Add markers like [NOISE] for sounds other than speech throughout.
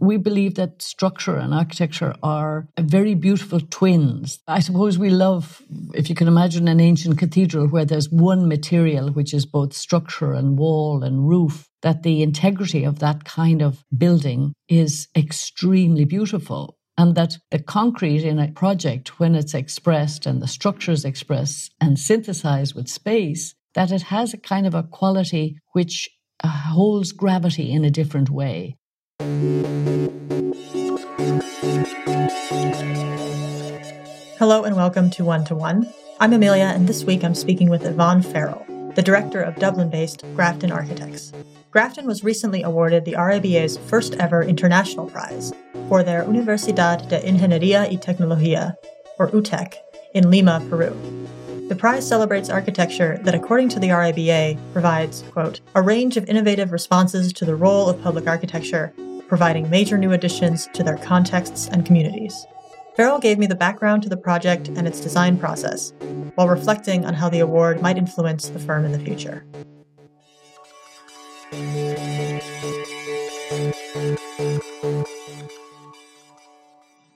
We believe that structure and architecture are very beautiful twins. I suppose we love, if you can imagine an ancient cathedral where there's one material, which is both structure and wall and roof, that the integrity of that kind of building is extremely beautiful. And that the concrete in a project, when it's expressed and the structures expressed and synthesized with space, that it has a kind of a quality which uh, holds gravity in a different way. Hello and welcome to One to One. I'm Amelia, and this week I'm speaking with Yvonne Farrell, the director of Dublin based Grafton Architects. Grafton was recently awarded the RIBA's first ever international prize for their Universidad de Ingeniería y Tecnología, or UTEC, in Lima, Peru. The prize celebrates architecture that, according to the RIBA, provides, quote, a range of innovative responses to the role of public architecture providing major new additions to their contexts and communities. Farrell gave me the background to the project and its design process, while reflecting on how the award might influence the firm in the future.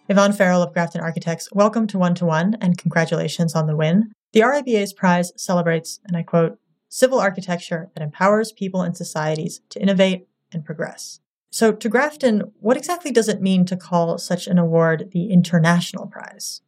Yvonne Farrell of Grafton Architects, welcome to One to One and congratulations on the win. The RIBA's prize celebrates, and I quote, civil architecture that empowers people and societies to innovate and progress. So, to Grafton, what exactly does it mean to call such an award the International Prize?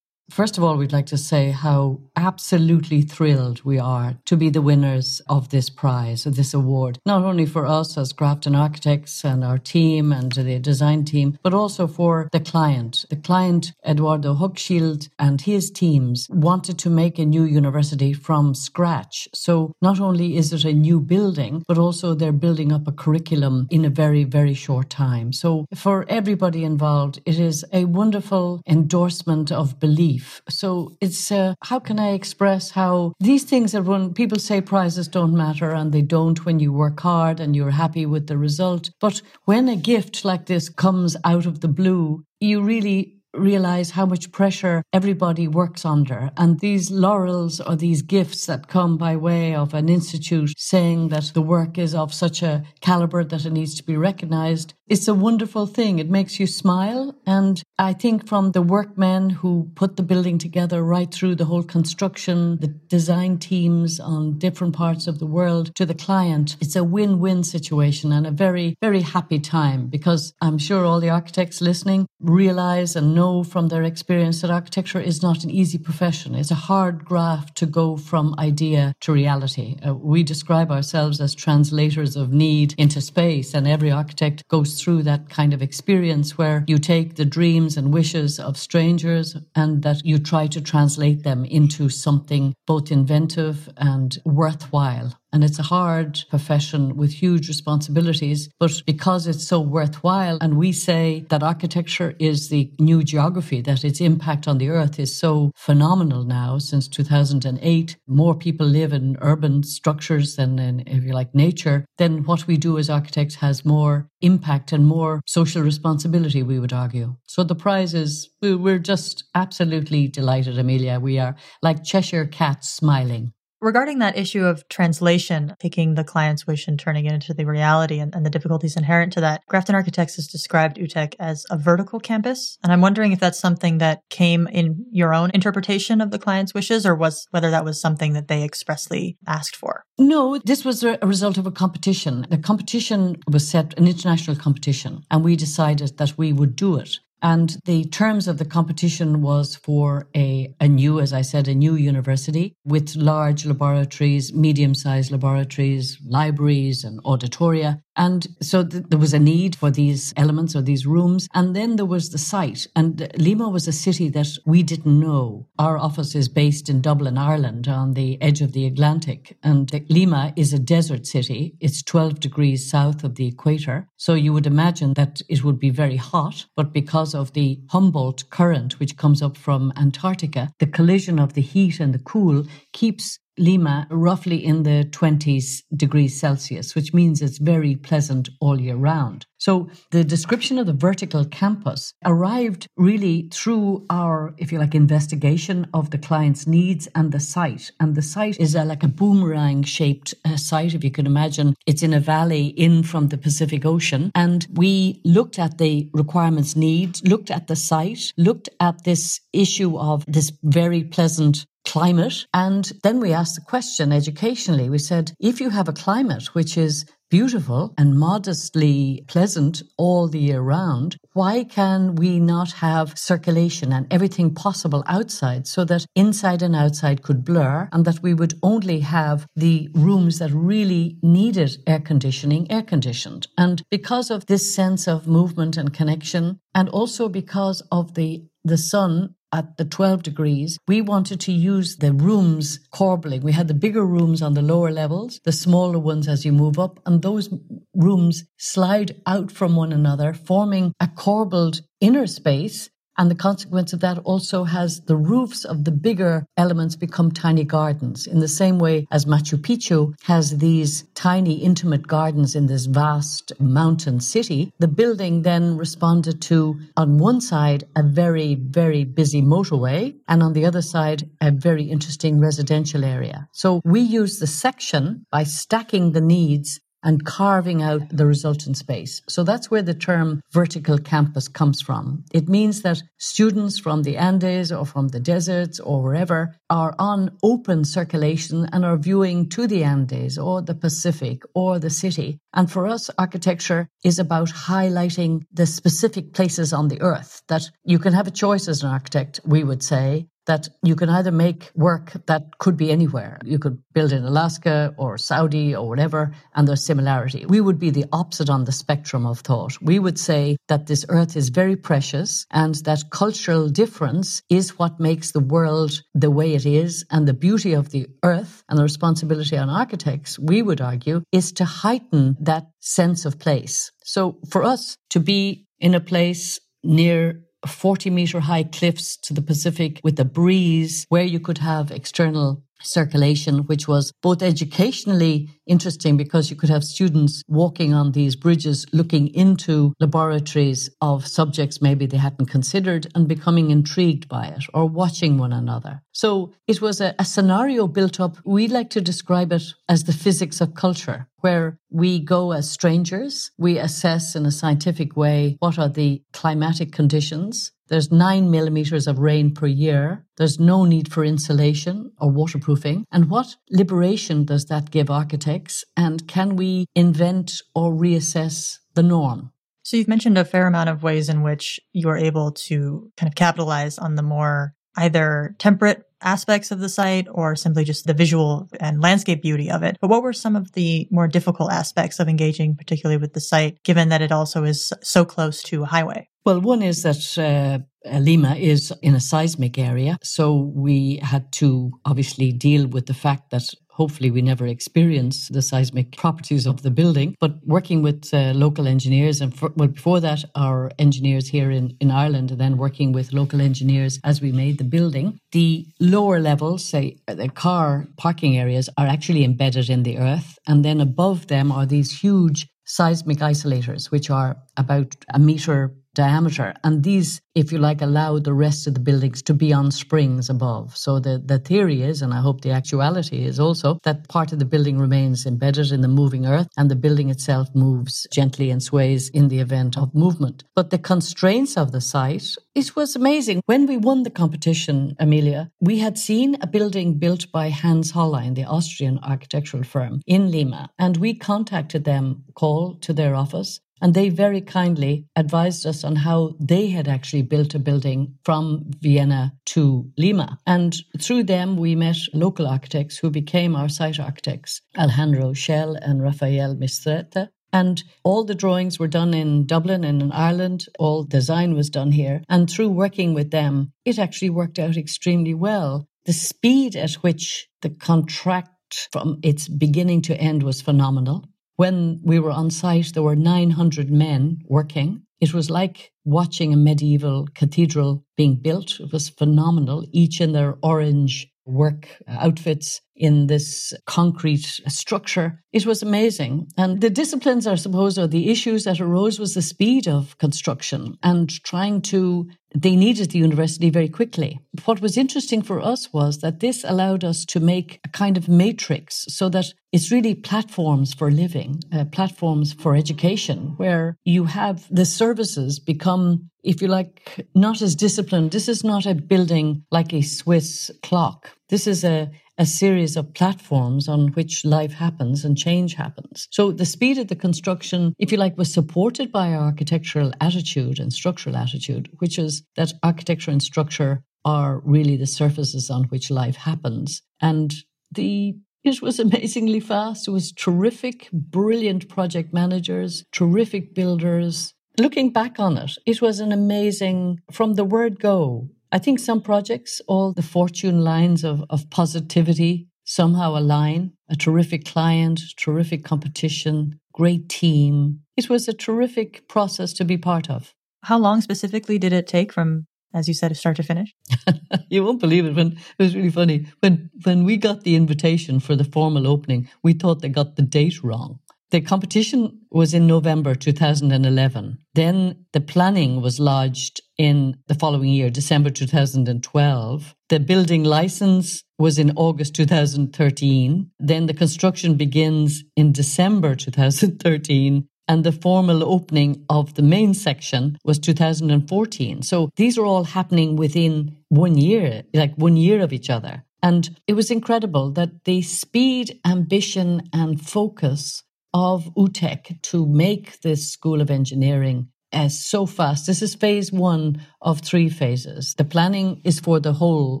First of all, we'd like to say how absolutely thrilled we are to be the winners of this prize, of this award, not only for us as Grafton Architects and our team and the design team, but also for the client. The client, Eduardo Hochschild and his teams wanted to make a new university from scratch. So not only is it a new building, but also they're building up a curriculum in a very, very short time. So for everybody involved, it is a wonderful endorsement of belief belief. So it's uh, how can I express how these things that when people say prizes don't matter and they don't when you work hard and you're happy with the result. But when a gift like this comes out of the blue, you really realize how much pressure everybody works under. And these laurels or these gifts that come by way of an institute saying that the work is of such a caliber that it needs to be recognized, it's a wonderful thing. It makes you smile. And I think from the workmen who put the building together right through the whole construction, the design teams on different parts of the world to the client, it's a win-win situation and a very, very happy time because I'm sure all the architects listening realize and know from their experience that architecture is not an easy profession. It's a hard graft to go from idea to reality. Uh, we describe ourselves as translators of need into space and every architect goes through that kind of experience where you take the dreams and wishes of strangers and that you try to translate them into something both inventive and worthwhile. And it's a hard profession with huge responsibilities. But because it's so worthwhile, and we say that architecture is the new geography, that its impact on the earth is so phenomenal now since 2008, more people live in urban structures than in, if you like, nature, then what we do as architects has more impact and more social responsibility, we would argue. So the prize is, we're just absolutely delighted, Amelia. We are like Cheshire cats smiling. Regarding that issue of translation, taking the client's wish and turning it into the reality and, and, the difficulties inherent to that, Grafton Architects has described UTEC as a vertical campus. And I'm wondering if that's something that came in your own interpretation of the client's wishes or was whether that was something that they expressly asked for. No, this was a result of a competition. The competition was set, an international competition, and we decided that we would do it. And the terms of the competition was for a, a new, as I said, a new university with large laboratories, medium sized laboratories, libraries and auditoria. And so th- there was a need for these elements or these rooms. And then there was the site. And Lima was a city that we didn't know. Our office is based in Dublin, Ireland, on the edge of the Atlantic. And Lima is a desert city. It's 12 degrees south of the equator. So you would imagine that it would be very hot. But because of the Humboldt current, which comes up from Antarctica, the collision of the heat and the cool keeps Lima roughly in the 20s degrees Celsius, which means it's very pleasant all year round. So the description of the vertical campus arrived really through our, if you like, investigation of the client's needs and the site. And the site is a, like a boomerang shaped uh, site, if you can imagine. It's in a valley in from the Pacific Ocean. And we looked at the requirements need, looked at the site, looked at this issue of this very pleasant climate. And then we asked the question educationally. We said, if you have a climate which is beautiful and modestly pleasant all the year round, why can we not have circulation and everything possible outside so that inside and outside could blur and that we would only have the rooms that really needed air conditioning air conditioned? And because of this sense of movement and connection, and also because of the the sun at the 12 degrees, we wanted to use the rooms corbelling. We had the bigger rooms on the lower levels, the smaller ones as you move up, and those rooms slide out from one another, forming a corbelled inner space and the consequence of that also has the roofs of the bigger elements become tiny gardens in the same way as Machu Picchu has these tiny intimate gardens in this vast mountain city. The building then responded to, on one side, a very, very busy motorway, and on the other side, a very interesting residential area. So we use the section by stacking the needs and carving out the resultant space. So that's where the term vertical campus comes from. It means that students from the Andes or from the deserts or wherever are on open circulation and are viewing to the Andes or the Pacific or the city. And for us, architecture is about highlighting the specific places on the earth that you can have a choice as an architect, we would say, that you can either make work that could be anywhere. You could build in Alaska or Saudi or whatever, and there's similarity. We would be the opposite on the spectrum of thought. We would say that this earth is very precious and that cultural difference is what makes the world the way it is. And the beauty of the earth and the responsibility on architects, we would argue, is to heighten that sense of place. So for us to be in a place near 40 meter high cliffs to the Pacific with a breeze where you could have external circulation, which was both educationally interesting because you could have students walking on these bridges looking into laboratories of subjects maybe they hadn't considered and becoming intrigued by it or watching one another. So it was a, a scenario built up. We like to describe it as the physics of culture, where we go as strangers, we assess in a scientific way what are the climatic conditions, there's nine millimeters of rain per year. There's no need for insulation or waterproofing. And what liberation does that give architects? And can we invent or reassess the norm? So you've mentioned a fair amount of ways in which you are able to kind of capitalize on the more either temperate aspects of the site or simply just the visual and landscape beauty of it. But what were some of the more difficult aspects of engaging, particularly with the site, given that it also is so close to a highway? Well, one is that uh, Lima is in a seismic area. So we had to obviously deal with the fact that hopefully we never experience the seismic properties of the building. But working with uh, local engineers, and for, well, before that, our engineers here in, in Ireland, and then working with local engineers as we made the building, the lower levels, say uh, the car parking areas, are actually embedded in the earth. And then above them are these huge seismic isolators, which are about a meter diameter. And these, if you like, allow the rest of the buildings to be on springs above. So the, the theory is, and I hope the actuality is also, that part of the building remains embedded in the moving earth and the building itself moves gently and sways in the event of movement. But the constraints of the site, it was amazing. When we won the competition, Amelia, we had seen a building built by Hans Hollein, the Austrian architectural firm in Lima, and we contacted them, called to their office, and they very kindly advised us on how they had actually built a building from Vienna to Lima. And through them, we met local architects who became our site architects, Alejandro Schell and Rafael Mistretta. And all the drawings were done in Dublin and in Ireland. All design was done here. And through working with them, it actually worked out extremely well. The speed at which the contract from its beginning to end was phenomenal. When we were on site, there were 900 men working. It was like watching a medieval cathedral being built. It was phenomenal, each in their orange work outfits in this concrete structure. It was amazing. And the disciplines, I suppose, or the issues that arose was the speed of construction and trying to they needed the university very quickly. What was interesting for us was that this allowed us to make a kind of matrix so that it's really platforms for living, uh, platforms for education, where you have the services become, if you like, not as disciplined. This is not a building like a Swiss clock. This is a, a series of platforms on which life happens and change happens. So the speed of the construction, if you like, was supported by architectural attitude and structural attitude, which is that architecture and structure are really the surfaces on which life happens. And the it was [LAUGHS] amazingly fast. It was terrific, brilliant project managers, terrific builders. Looking back on it, it was an amazing, from the word go, I think some projects, all the fortune lines of, of positivity somehow align. A terrific client, terrific competition, great team. It was a terrific process to be part of. How long specifically did it take from, as you said, start to finish? [LAUGHS] you won't believe it. When it was really funny when when we got the invitation for the formal opening, we thought they got the date wrong. The competition was in November 2011. Then the planning was lodged in the following year, December 2012. The building license was in August 2013. Then the construction begins in December 2013 and the formal opening of the main section was 2014. So these are all happening within one year, like one year of each other. And it was incredible that the speed, ambition, and focus of UTEC to make this School of Engineering as so fast. This is phase one of three phases. The planning is for the whole,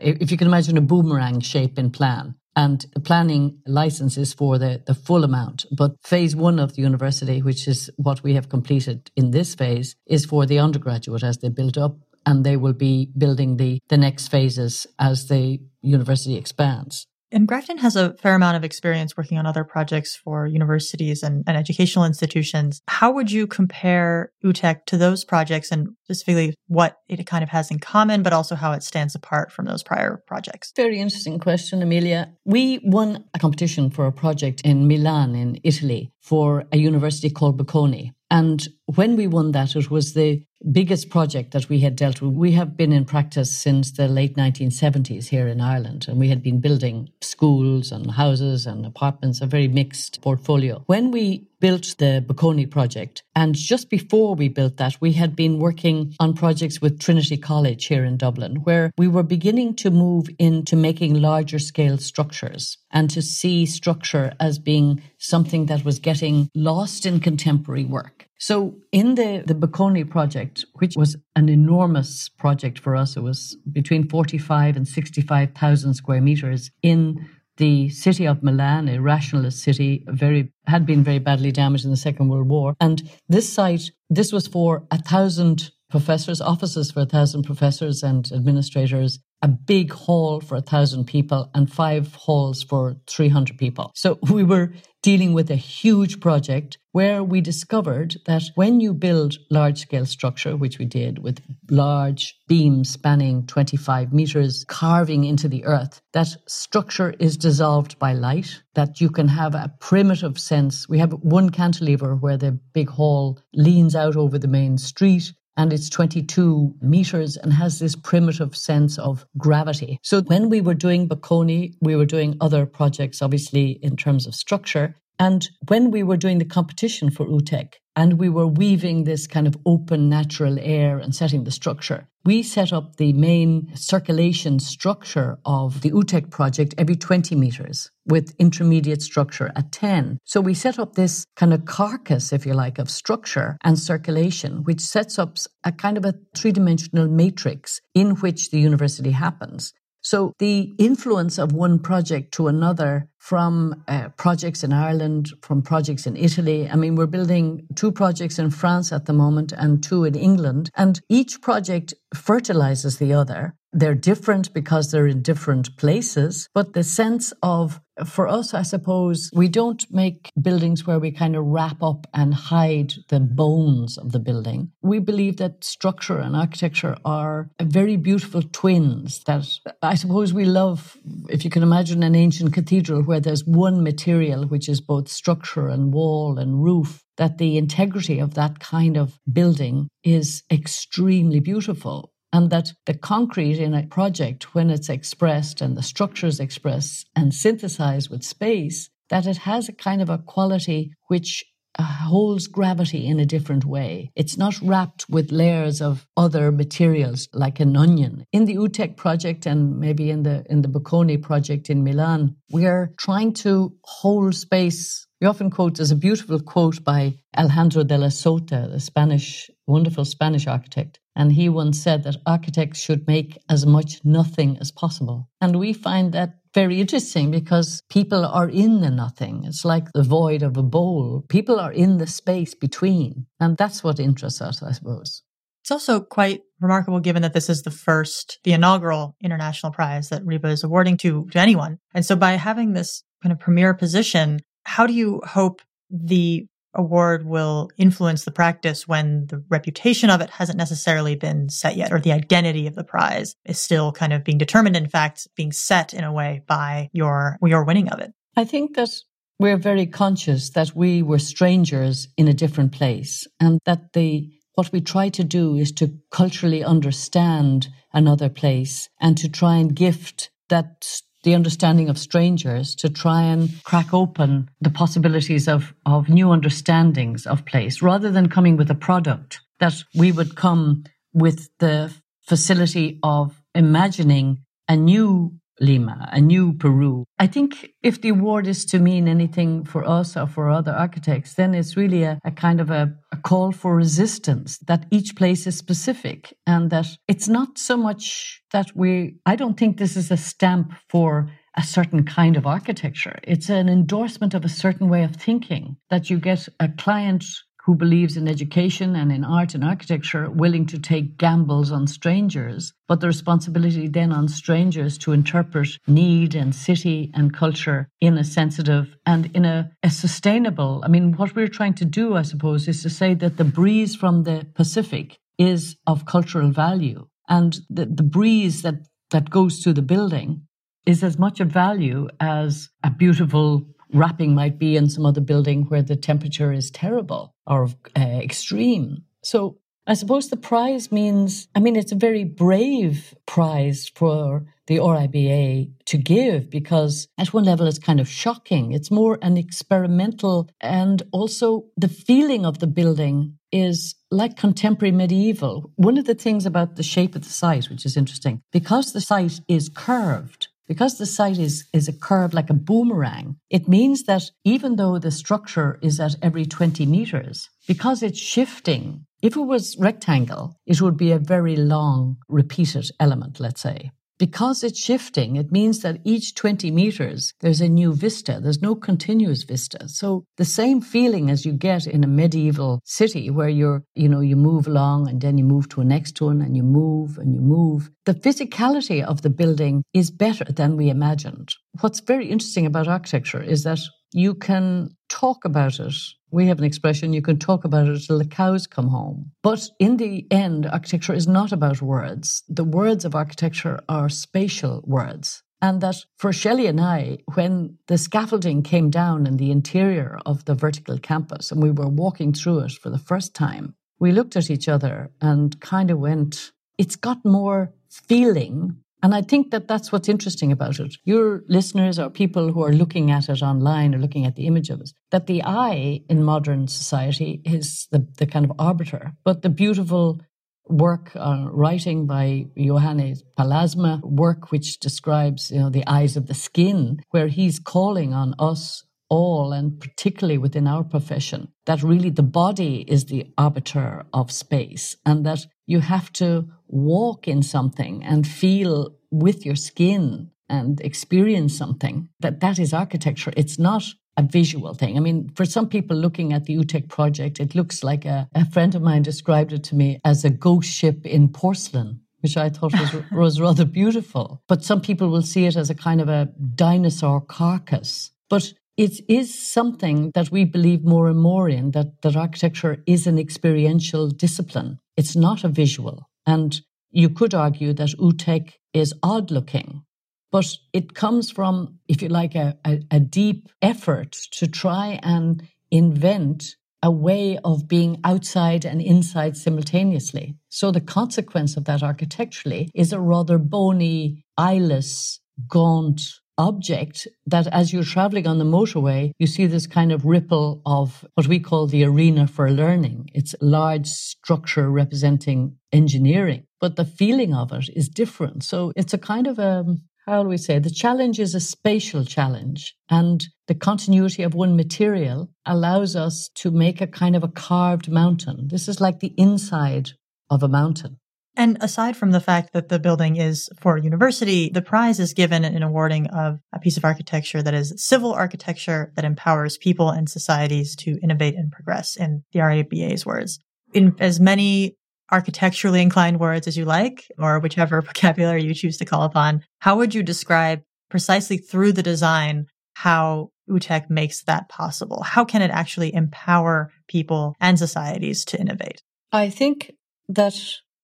if you can imagine a boomerang shape in plan. And the planning license is for the, the full amount. But phase one of the university, which is what we have completed in this phase, is for the undergraduate as they build up and they will be building the, the next phases as the university expands. And Grafton has a fair amount of experience working on other projects for universities and, and, educational institutions. How would you compare UTEC to those projects and specifically what it kind of has in common, but also how it stands apart from those prior projects? Very interesting question, Amelia. We won a competition for a project in Milan, in Italy, for a university called Bocconi. And when we won that, it was the biggest project that we had dealt with. We have been in practice since the late 1970s here in Ireland, and we had been building schools and houses and apartments, a very mixed portfolio. When we built the Bocconi project, and just before we built that, we had been working on projects with Trinity College here in Dublin, where we were beginning to move into making larger scale structures and to see structure as being something that was getting lost in contemporary work. So in the, the Bocconi project, which was an enormous project for us, it was between 45 and 65,000 square meters in the city of Milan, a rationalist city, very had been very badly damaged in the Second World War. And this site, this was for a thousand professors, offices for a thousand professors and administrators, a big hall for a thousand people, and five halls for 300 people. So [LAUGHS] we were dealing with a huge project where we discovered that when you build large scale structure, which we did with large beams spanning 25 meters, carving into the earth, that structure is dissolved by light, that you can have a primitive sense. We have one cantilever where the big hall leans out over the main street and it's 22 meters and has this primitive sense of gravity. So when we were doing Bocconi, we were doing other projects, obviously, in terms of structure. And when we were doing the competition for UTEC and we were weaving this kind of open natural air and setting the structure, we set up the main circulation structure of the UTEC project every 20 meters with intermediate structure at 10. So we set up this kind of carcass, if you like, of structure and circulation, which sets up a kind of a three dimensional matrix in which the university happens. So the influence of one project to another from uh, projects in Ireland, from projects in Italy. I mean, we're building two projects in France at the moment and two in England, and each project fertilizes the other. They're different because they're in different places, but the sense of for us, I suppose, we don't make buildings where we kind of wrap up and hide the bones of the building. We believe that structure and architecture are very beautiful twins that I suppose we love. If you can imagine an ancient cathedral where there's one material, which is both structure and wall and roof, that the integrity of that kind of building is extremely beautiful. And that the concrete in a project, when it's expressed and the structures expressed and synthesized with space, that it has a kind of a quality which Uh, holds gravity in a different way. It's not wrapped with layers of other materials like an onion. In the UTEC project and maybe in the in the Bocconi project in Milan, we are trying to hold space. We often quote there's a beautiful quote by Alejandro de la Sota, the Spanish wonderful Spanish architect, and he once said that architects should make as much nothing as possible. And we find that very interesting because people are in the nothing. It's like the void of a bowl. People are in the space between. And that's what interests us, I suppose. It's also quite remarkable given that this is the first, the inaugural international prize that RIBA is awarding to, to anyone. And so by having this kind of premier position, how do you hope the award will influence the practice when the reputation of it hasn't necessarily been set yet, or the identity of the prize is still kind of being determined, in fact, being set in a way by your, your winning of it. I think that we're very conscious that we were strangers in a different place and that the what we try to do is to culturally understand another place and to try and gift that the understanding of strangers to try and crack open the possibilities of, of new understandings of place rather than coming with a product that we would come with the facility of imagining a new Lima, a new Peru. I think if the award is to mean anything for us or for other architects, then it's really a, a kind of a, a, call for resistance that each place is specific and that it's not so much that we, I don't think this is a stamp for a certain kind of architecture. It's an endorsement of a certain way of thinking that you get a client who believes in education and in art and architecture willing to take gambles on strangers, but the responsibility then on strangers to interpret need and city and culture in a sensitive and in a, a sustainable. I mean, what we're trying to do, I suppose, is to say that the breeze from the Pacific is of cultural value. And the, the breeze that, that goes through the building is as much of value as a beautiful wrapping might be in some other building where the temperature is terrible or uh, extreme. So I suppose the prize means, I mean, it's a very brave prize for the RIBA to give because at one level it's kind of shocking. It's more an experimental and also the feeling of the building is like contemporary medieval. One of the things about the shape of the site, which is interesting, because the site is curved, because the site is, is a curve like a boomerang, it means that even though the structure is at every 20 meters, because it's shifting, if it was rectangle, it would be a very long repeated element, let's say. Because it's shifting, it means that each 20 meters, there's a new vista. There's no continuous vista. So the same feeling as you get in a medieval city where you're, you know, you move along and then you move to a next one and you move and you move. The physicality of the building is better than we imagined. What's very interesting about architecture is that you can talk about it. We have an expression, you can talk about it till the cows come home. But in the end, architecture is not about words. The words of architecture are spatial words. And that for Shelley and I, when the scaffolding came down in the interior of the vertical campus and we were walking through it for the first time, we looked at each other and kind of went, it's got more feeling and I think that that's what's interesting about it. Your listeners or people who are looking at it online or looking at the image of it, that the eye in modern society is the, the kind of arbiter, but the beautiful work uh, writing by Johannes Pallasmaa, work which describes you know the eyes of the skin, where he's calling on us all, and particularly within our profession, that really the body is the arbiter of space, and that you have to walk in something and feel with your skin and experience something, that that is architecture. It's not a visual thing. I mean, for some people looking at the UTEC project, it looks like a, a friend of mine described it to me as a ghost ship in porcelain which I thought was, [LAUGHS] was rather beautiful. But some people will see it as a kind of a dinosaur carcass. But it is something that we believe more and more in that, that architecture is an experiential discipline. It's not a visual. And you could argue that UTEC is odd looking, but it comes from, if you like, a, a, a deep effort to try and invent a way of being outside and inside simultaneously. So the consequence of that architecturally is a rather bony, eyeless, gaunt object that as you're traveling on the motorway, you see this kind of ripple of what we call the arena for learning. It's a large structure representing engineering, but the feeling of it is different. So it's a kind of a, how do we say, the challenge is a spatial challenge. And the continuity of one material allows us to make a kind of a carved mountain. This is like the inside of a mountain. And aside from the fact that the building is for a university, the prize is given in awarding of a piece of architecture that is civil architecture that empowers people and societies to innovate and progress, in the RIBA's words. In as many architecturally inclined words as you like, or whichever [LAUGHS] vocabulary you choose to call upon, how would you describe precisely through the design how UTEC makes that possible? How can it actually empower people and societies to innovate? I think that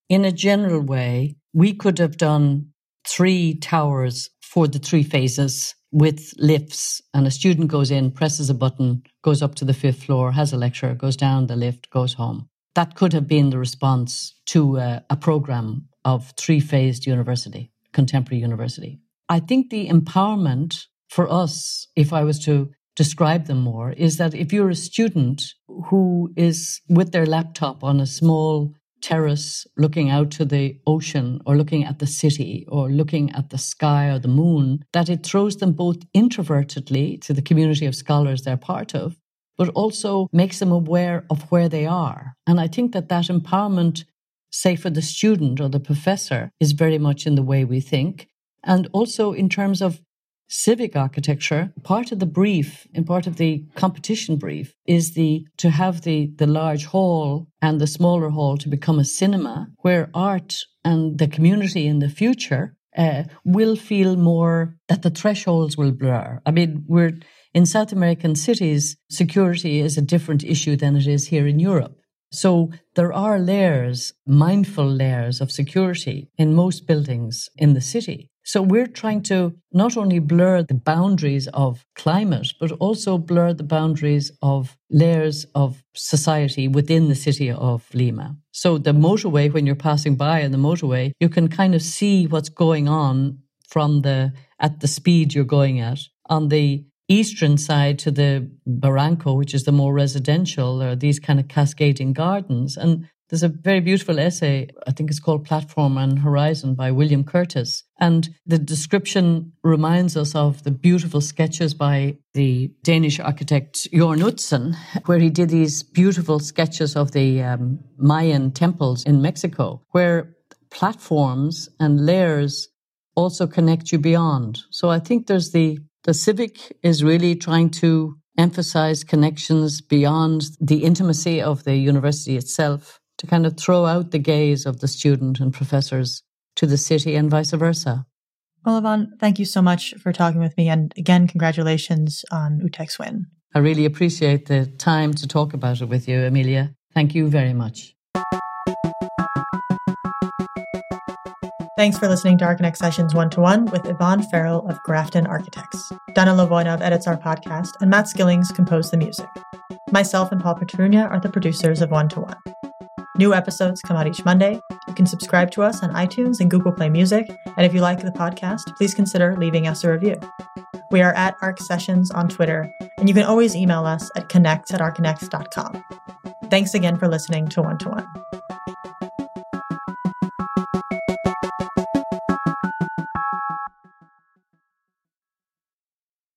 in a general way, we could have done three towers for the three phases with lifts and a student goes in, presses a button, goes up to the fifth floor, has a lecture, goes down the lift, goes home. That could have been the response to a, a program of three phased university, contemporary university. I think the empowerment for us, if I was to describe them more, is that if you're a student who is with their laptop on a small terrace looking out to the ocean or looking at the city or looking at the sky or the moon, that it throws them both introvertedly to the community of scholars they're part of, but also makes them aware of where they are. And I think that that empowerment, say for the student or the professor, is very much in the way we think. And also in terms of civic architecture, part of the brief and part of the competition brief is the to have the the large hall and the smaller hall to become a cinema where art and the community in the future uh, will feel more that the thresholds will blur. I mean, we're in South American cities, security is a different issue than it is here in Europe. So there are layers, mindful layers of security in most buildings in the city. So we're trying to not only blur the boundaries of climate, but also blur the boundaries of layers of society within the city of Lima. So the motorway, when you're passing by on the motorway, you can kind of see what's going on from the, at the speed you're going at. On the eastern side to the Barranco, which is the more residential, there are these kind of cascading gardens. And there's a very beautiful essay, I think it's called Platform and Horizon by William Curtis. And the description reminds us of the beautiful sketches by the Danish architect Jørn Utzon, where he did these beautiful sketches of the um, Mayan temples in Mexico, where platforms and layers also connect you beyond. So I think there's the, the civic is really trying to emphasize connections beyond the intimacy of the university itself to kind of throw out the gaze of the student and professors to the city and vice versa. Well, Yvonne, thank you so much for talking with me. And again, congratulations on UTEC's win. I really appreciate the time to talk about it with you, Amelia. Thank you very much. Thanks for listening to Archinect Sessions 1 to 1 with Yvonne Farrell of Grafton Architects. Dana Lovoinov edits our podcast, and Matt Skillings composed the music. Myself and Paul Petrunia are the producers of 1 to 1. New episodes come out each Monday. You can subscribe to us on iTunes and Google Play Music. And if you like the podcast, please consider leaving us a review. We are at Arc Sessions on Twitter, and you can always email us at connect at archinect.com. Thanks again for listening to One to One.